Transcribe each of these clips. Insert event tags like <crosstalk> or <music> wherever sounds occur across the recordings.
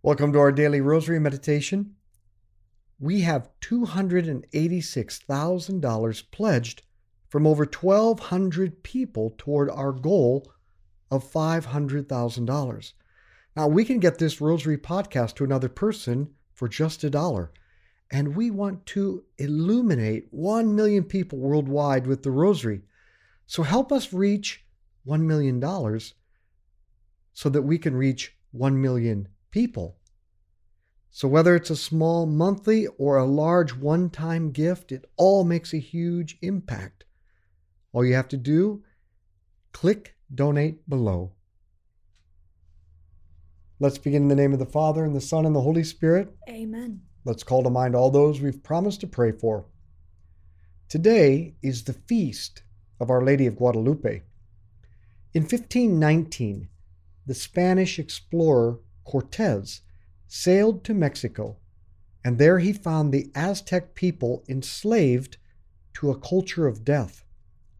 Welcome to our daily rosary meditation. We have $286,000 pledged from over 1,200 people toward our goal of $500,000. Now, we can get this rosary podcast to another person for just a dollar. And we want to illuminate 1 million people worldwide with the rosary. So help us reach $1 million so that we can reach 1 million people. So, whether it's a small monthly or a large one time gift, it all makes a huge impact. All you have to do, click donate below. Let's begin in the name of the Father, and the Son, and the Holy Spirit. Amen. Let's call to mind all those we've promised to pray for. Today is the feast of Our Lady of Guadalupe. In 1519, the Spanish explorer Cortez sailed to Mexico, and there he found the Aztec people enslaved to a culture of death,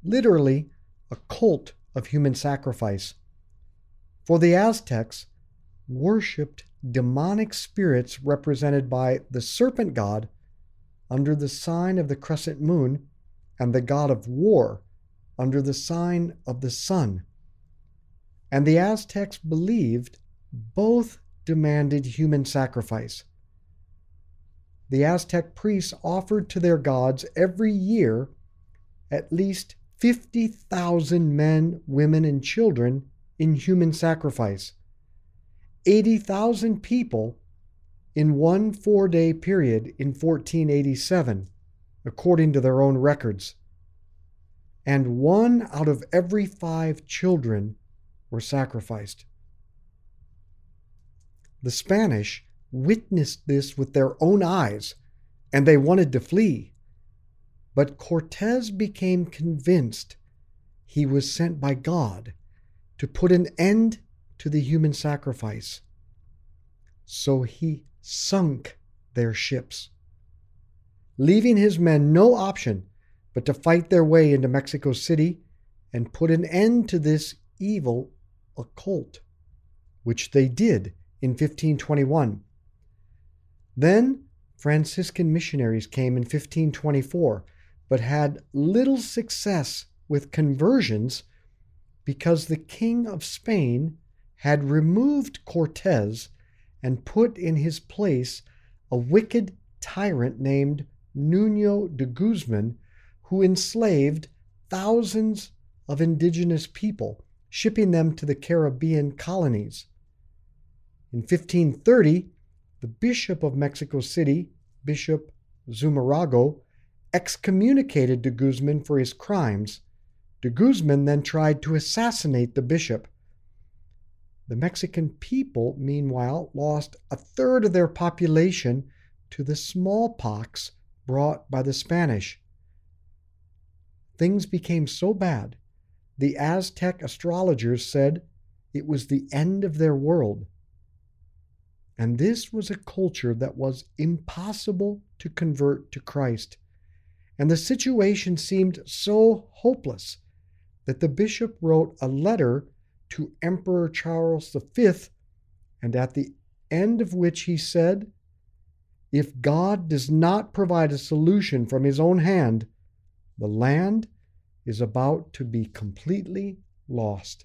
literally, a cult of human sacrifice. For the Aztecs worshipped demonic spirits represented by the serpent god under the sign of the crescent moon and the god of war under the sign of the sun. And the Aztecs believed both demanded human sacrifice. The Aztec priests offered to their gods every year at least 50,000 men, women, and children in human sacrifice. 80,000 people in one four day period in 1487, according to their own records. And one out of every five children were sacrificed. The Spanish witnessed this with their own eyes, and they wanted to flee. But Cortez became convinced he was sent by God to put an end to the human sacrifice. So he sunk their ships, leaving his men no option but to fight their way into Mexico City and put an end to this evil occult, which they did in 1521. Then Franciscan missionaries came in 1524, but had little success with conversions because the King of Spain had removed Cortez and put in his place a wicked tyrant named Nuno de Guzman, who enslaved thousands of indigenous people, shipping them to the Caribbean colonies. In 1530, the Bishop of Mexico City, Bishop Zumarraga, excommunicated de Guzman for his crimes. De Guzman then tried to assassinate the bishop. The Mexican people, meanwhile, lost a third of their population to the smallpox brought by the Spanish. Things became so bad, the Aztec astrologers said it was the end of their world. And this was a culture that was impossible to convert to Christ. And the situation seemed so hopeless that the bishop wrote a letter to Emperor Charles V, and at the end of which he said, If God does not provide a solution from his own hand, the land is about to be completely lost.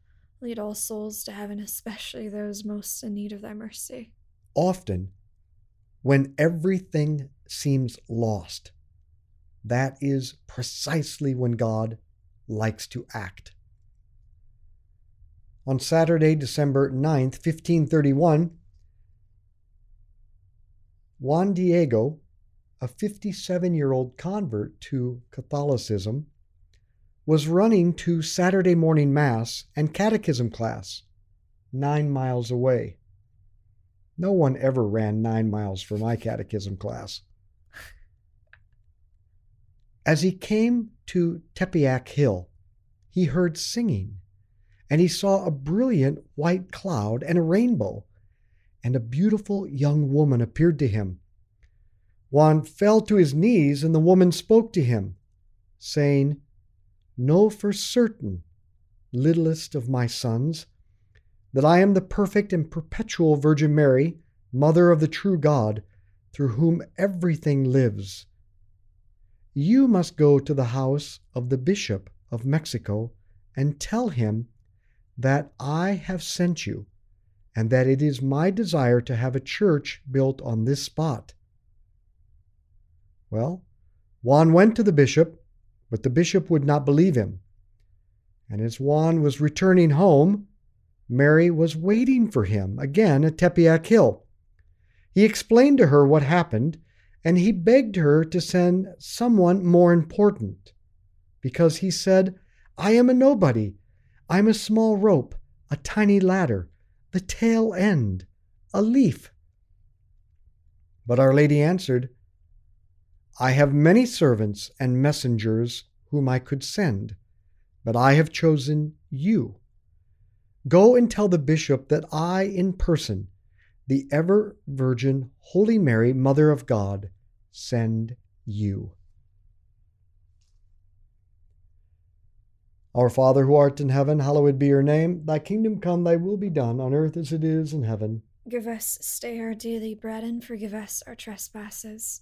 Lead all souls to heaven, especially those most in need of thy mercy. often when everything seems lost, that is precisely when God likes to act. On Saturday, December 9th, 1531, Juan Diego, a 57 year old convert to Catholicism, was running to Saturday morning Mass and catechism class nine miles away. No one ever ran nine miles for my catechism class. As he came to Tepeyac Hill, he heard singing, and he saw a brilliant white cloud and a rainbow, and a beautiful young woman appeared to him. Juan fell to his knees, and the woman spoke to him, saying, Know for certain, littlest of my sons, that I am the perfect and perpetual Virgin Mary, Mother of the true God, through whom everything lives. You must go to the house of the Bishop of Mexico and tell him that I have sent you, and that it is my desire to have a church built on this spot. Well, Juan went to the bishop, but the bishop would not believe him. And as Juan was returning home, Mary was waiting for him again at Tepeyac Hill. He explained to her what happened, and he begged her to send someone more important, because he said, I am a nobody. I'm a small rope, a tiny ladder, the tail end, a leaf. But Our Lady answered, I have many servants and messengers whom I could send, but I have chosen you. Go and tell the bishop that I, in person, the ever Virgin Holy Mary, Mother of God, send you. Our Father who art in heaven, hallowed be your name. Thy kingdom come, thy will be done, on earth as it is in heaven. Give us this day our daily bread, and forgive us our trespasses,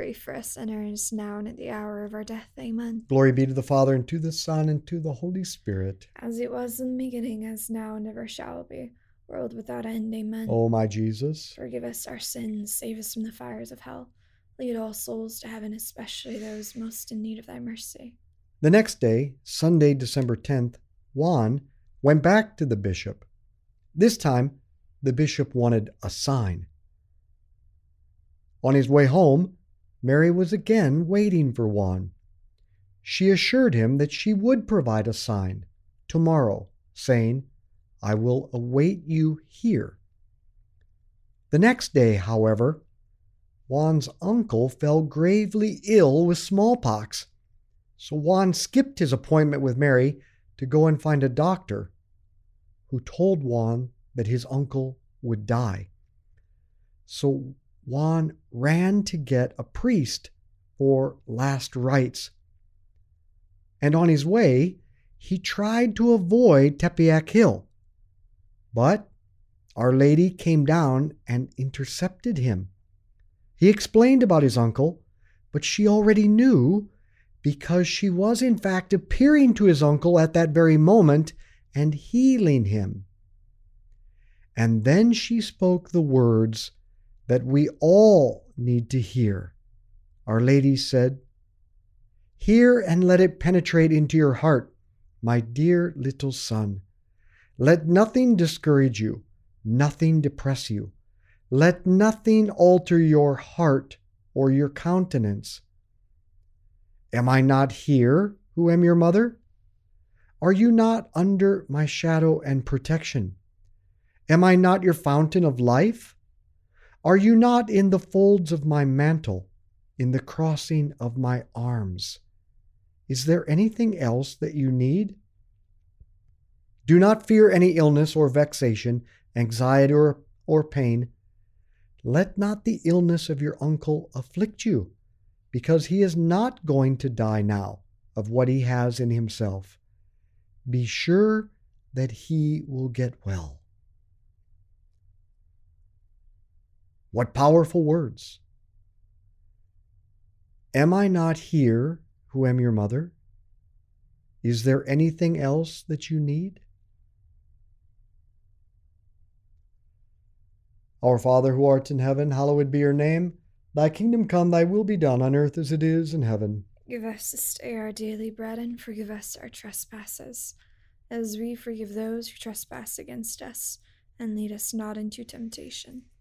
pray for us sinners, now and at the hour of our death. Amen. Glory be to the Father, and to the Son, and to the Holy Spirit. As it was in the beginning, as now and ever shall be, world without end. Amen. O my Jesus, Forgive us our sins, save us from the fires of hell. Lead all souls to heaven, especially those most in need of thy mercy. The next day, Sunday, December 10th, Juan went back to the bishop. This time, the bishop wanted a sign. On his way home, Mary was again waiting for Juan. She assured him that she would provide a sign tomorrow, saying, I will await you here. The next day, however, Juan's uncle fell gravely ill with smallpox. So Juan skipped his appointment with Mary to go and find a doctor who told Juan that his uncle would die. So Juan ran to get a priest for last rites. And on his way, he tried to avoid Tepeyac Hill. But Our Lady came down and intercepted him. He explained about his uncle, but she already knew because she was in fact appearing to his uncle at that very moment and healing him. And then she spoke the words that we all need to hear. Our Lady said, Hear and let it penetrate into your heart, my dear little son. Let nothing discourage you, nothing depress you. Let nothing alter your heart or your countenance. Am I not here who am your mother? Are you not under my shadow and protection? Am I not your fountain of life? Are you not in the folds of my mantle, in the crossing of my arms? Is there anything else that you need? Do not fear any illness or vexation, anxiety or, or pain. Let not the illness of your uncle afflict you, because he is not going to die now of what he has in himself. Be sure that he will get well. What powerful words! Am I not here who am your mother? Is there anything else that you need? Our Father who art in heaven, hallowed be your name. Thy kingdom come, thy will be done on earth as it is in heaven. Give us this day our daily bread, and forgive us our trespasses, as we forgive those who trespass against us. And lead us not into temptation,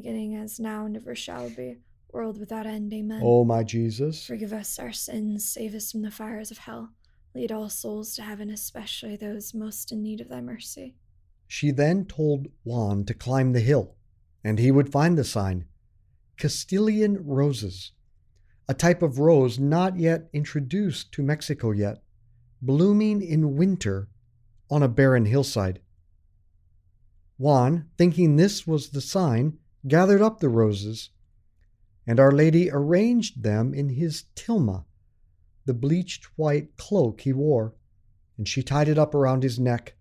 beginning, as now, and ever shall be, world without end. Amen. O my Jesus, Forgive us our sins, save us from the fires of hell. Lead all souls to heaven, especially those most in need of thy mercy. She then told Juan to climb the hill, and he would find the sign Castilian roses, a type of rose not yet introduced to Mexico yet, blooming in winter on a barren hillside. Juan, thinking this was the sign, gathered up the roses, and Our Lady arranged them in his tilma, the bleached white cloak he wore, and she tied it up around his neck.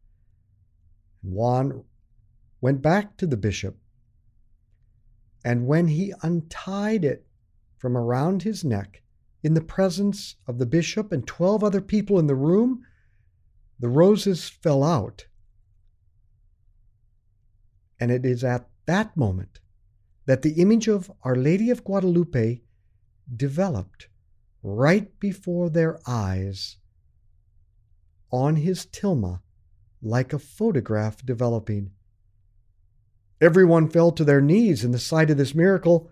And Juan went back to the bishop. And when he untied it from around his neck, in the presence of the bishop and twelve other people in the room, the roses fell out. And it is at that moment that the image of Our Lady of Guadalupe developed right before their eyes on his tilma like a photograph developing. Everyone fell to their knees in the sight of this miracle.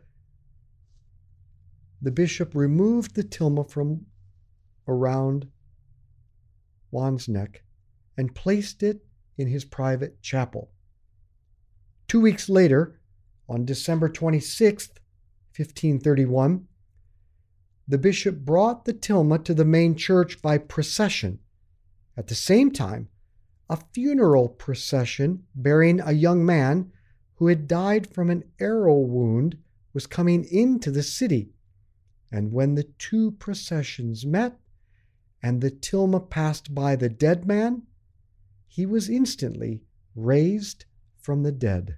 The bishop removed the tilma from around Juan's neck and placed it in his private chapel. Two weeks later, on December 26th, 1531, the bishop brought the tilma to the main church by procession. At the same time, a funeral procession bearing a young man who had died from an arrow wound was coming into the city. And when the two processions met and the tilma passed by the dead man, he was instantly raised from the dead.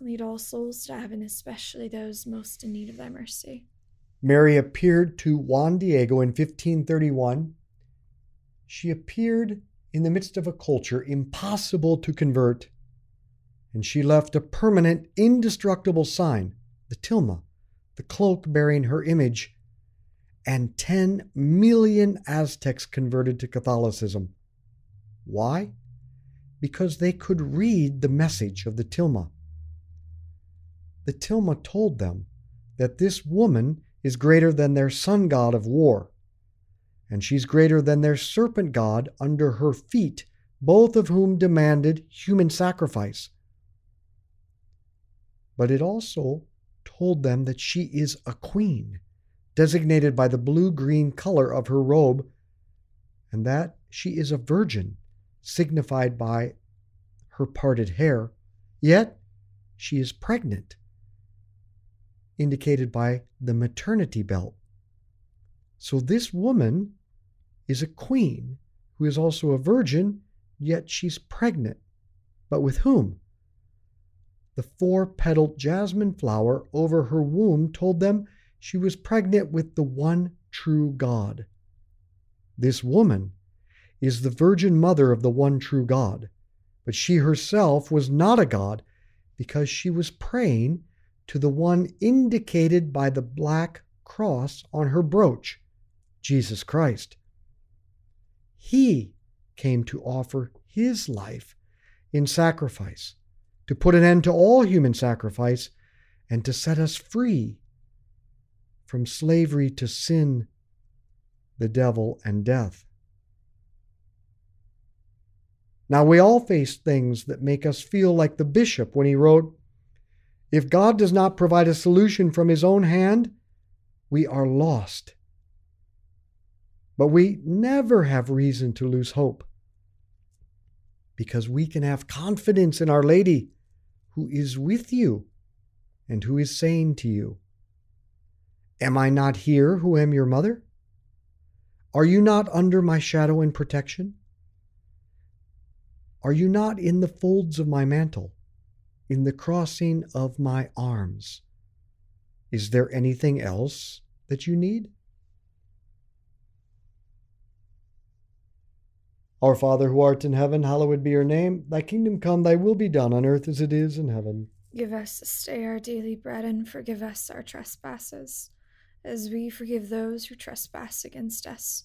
Lead all souls to heaven, especially those most in need of thy mercy. Mary appeared to Juan Diego in 1531. She appeared in the midst of a culture impossible to convert, and she left a permanent, indestructible sign, the tilma, the cloak bearing her image, and 10 million Aztecs converted to Catholicism. Why? Because they could read the message of the tilma. The tilma told them that this woman is greater than their sun god of war, and she's greater than their serpent god under her feet, both of whom demanded human sacrifice. But it also told them that she is a queen, designated by the blue green color of her robe, and that she is a virgin, signified by her parted hair, yet she is pregnant indicated by the maternity belt. So this woman is a queen who is also a virgin, yet she's pregnant. But with whom? The four petaled jasmine flower over her womb told them she was pregnant with the one true God. This woman is the virgin mother of the one true God, but she herself was not a God because she was praying to the one indicated by the black cross on her brooch, Jesus Christ. He came to offer his life in sacrifice, to put an end to all human sacrifice, and to set us free from slavery to sin, the devil, and death. Now, we all face things that make us feel like the bishop when he wrote, if God does not provide a solution from his own hand, we are lost. But we never have reason to lose hope because we can have confidence in Our Lady who is with you and who is saying to you, Am I not here who am your mother? Are you not under my shadow and protection? Are you not in the folds of my mantle? In the crossing of my arms. Is there anything else that you need? Our Father who art in heaven, hallowed be your name. Thy kingdom come, thy will be done on earth as it is in heaven. Give us this day our daily bread and forgive us our trespasses, as we forgive those who trespass against us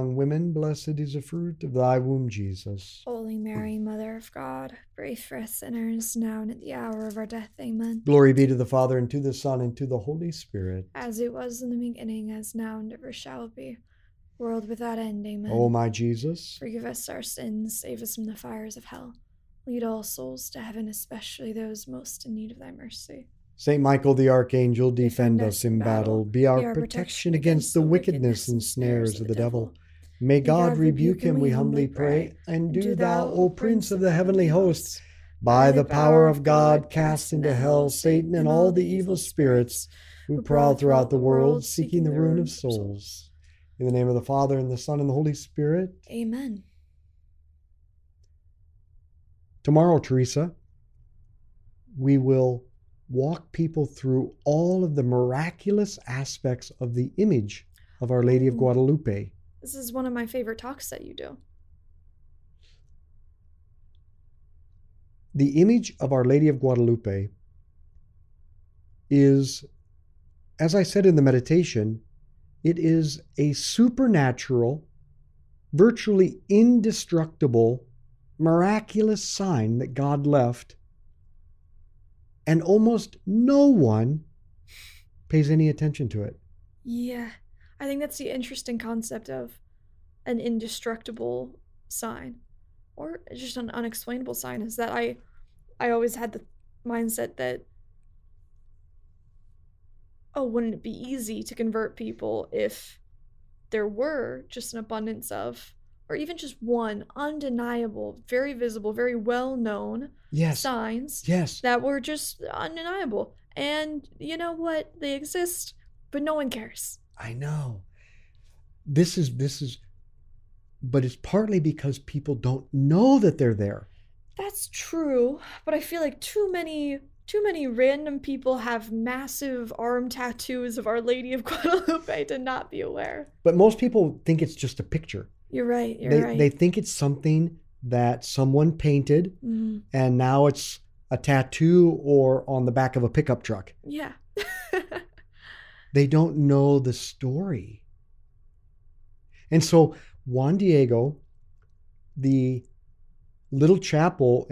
women, blessed is the fruit of thy womb, Jesus. Holy hmm. Mary, Mother of God, pray for us sinners, now and at the hour of our death. Amen. Glory be to the Father, and to the Son, and to the Holy Spirit. As it was in the beginning, as now, and ever shall be, world without end. Amen. O my Jesus, Forgive us our sins, save us from the fires of hell. Lead all souls to heaven, especially those most in need of thy mercy. Saint Michael the Archangel, defend us in battle. Be our protection against the wickedness and snares of the devil. May God rebuke him, we humbly pray. And do thou, O Prince of the heavenly hosts, by the power of God, cast into hell Satan and all the evil spirits who prowl throughout the world, seeking the ruin of souls. In the name of the Father, and the Son, and the Holy Spirit. Amen. Tomorrow, Teresa, we will walk people through all of the miraculous aspects of the image of Our Lady of Guadalupe. This is one of my favorite talks that you do. The image of Our Lady of Guadalupe is, as I said in the meditation, it is a supernatural, virtually indestructible, miraculous sign that God left, and almost no one pays any attention to it. Yeah, I think that's the interesting concept of an indestructible sign or just an unexplainable sign is that I I always had the mindset that oh, wouldn't it be easy to convert people if there were just an abundance of or even just one undeniable, very visible, very well known Yes. signs Yes. that were just undeniable. And you know what? They exist, but no one cares. I know. This is this is but it's partly because people don't know that they're there. That's true, but I feel like too many too many random people have massive arm tattoos of Our Lady of <laughs> Guadalupe to not be aware. But most people think it's just a picture. You're right, you're they right. they think it's something that someone painted Mhm. and now it's a tattoo or on the back of a pickup truck. Yeah. <laughs> They don't know the story. And so Juan Diego, the little chapel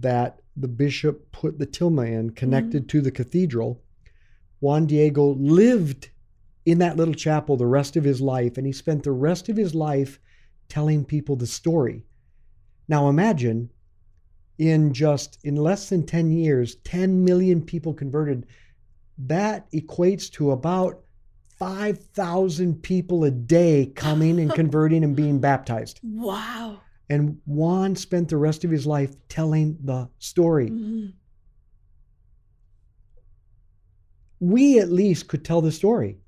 that the bishop put the tilma in, connected mm-hmm. to the cathedral, Juan Diego lived in that little chapel the rest of his life, and he spent the rest of his life telling people the story. Now imagine in just in less than 10 years, 10 million people converted. That equates to about 5,000 people a day coming and <laughs> converting and being baptized. wow. And Juan spent the rest of his life telling the story. Mhm. We at least could tell the story.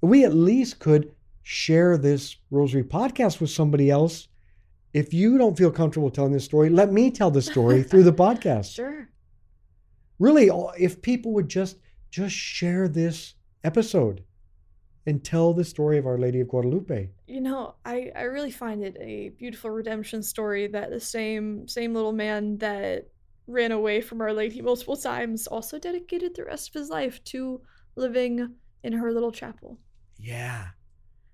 We at least could share this Rosary podcast with somebody else. If you don't feel comfortable telling this story, let me tell the story through the <laughs> podcast. Sure. Really, if people would just just share this episode and tell the story of Our Lady of Guadalupe. You know, I, I really find it a beautiful redemption story that the same same little man that ran away from Our Lady multiple times also dedicated the rest of his life to living in her little chapel. Yeah.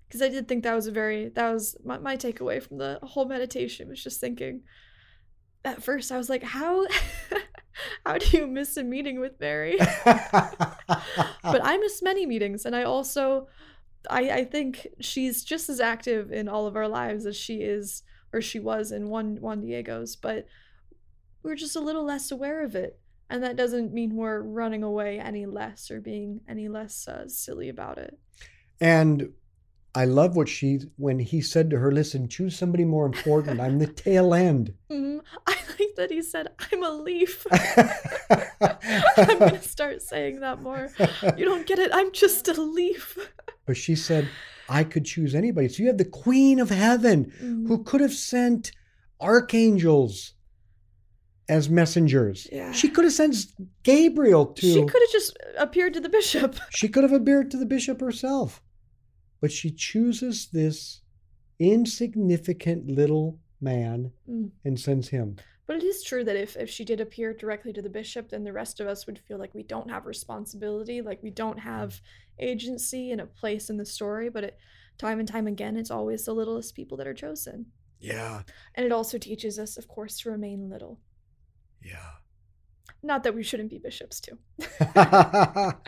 Because I did think that was a very that was my, my takeaway from the whole meditation was just thinking at first I was like, how <laughs> <laughs> how do you miss a meeting with Mary? <laughs> but I miss many meetings, and I also, I I think she's just as active in all of our lives as she is or she was in Juan Juan Diego's. But we're just a little less aware of it. And that doesn't mean we're running away any less or being any less uh, silly about it. And I love what she when he said to her, "Listen, choose somebody more important. I'm the tail end." <laughs> Mm-hmm. I like that he said, "I'm a leaf." <laughs> I'm gonna start saying that more. You don't get it. I'm just a leaf. but she said, "I could choose anybody." So you have the Queen of Heaven, Mm-hmm. who could have sent archangels as messengers. Yeah. She could have sent Gabriel to. She could have just appeared to the bishop. <laughs> She could have appeared to the bishop herself. But she chooses this insignificant little man Mm. and sends him. But it is true that if, if she did appear directly to the bishop, then the rest of us would feel like we don't have responsibility, like we don't have agency and a place in the story. But it, time and time again, it's always the littlest people that are chosen. Yeah. And it also teaches us, of course, to remain little. Yeah. Not that we shouldn't be bishops, too. <laughs> but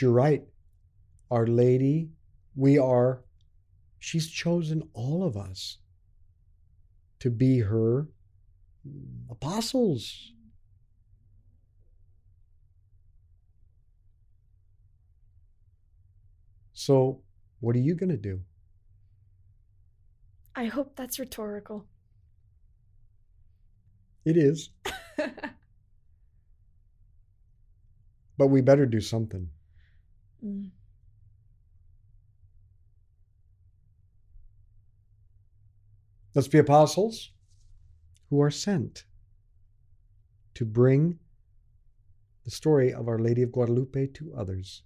you're right. Our Lady, we are, she's chosen all of us to be her apostles. So, what are you going to do? I hope that's rhetorical. It is, <laughs> but we better do something. Mm. Let's be apostles who are sent to bring the story of Our Lady of Guadalupe to others.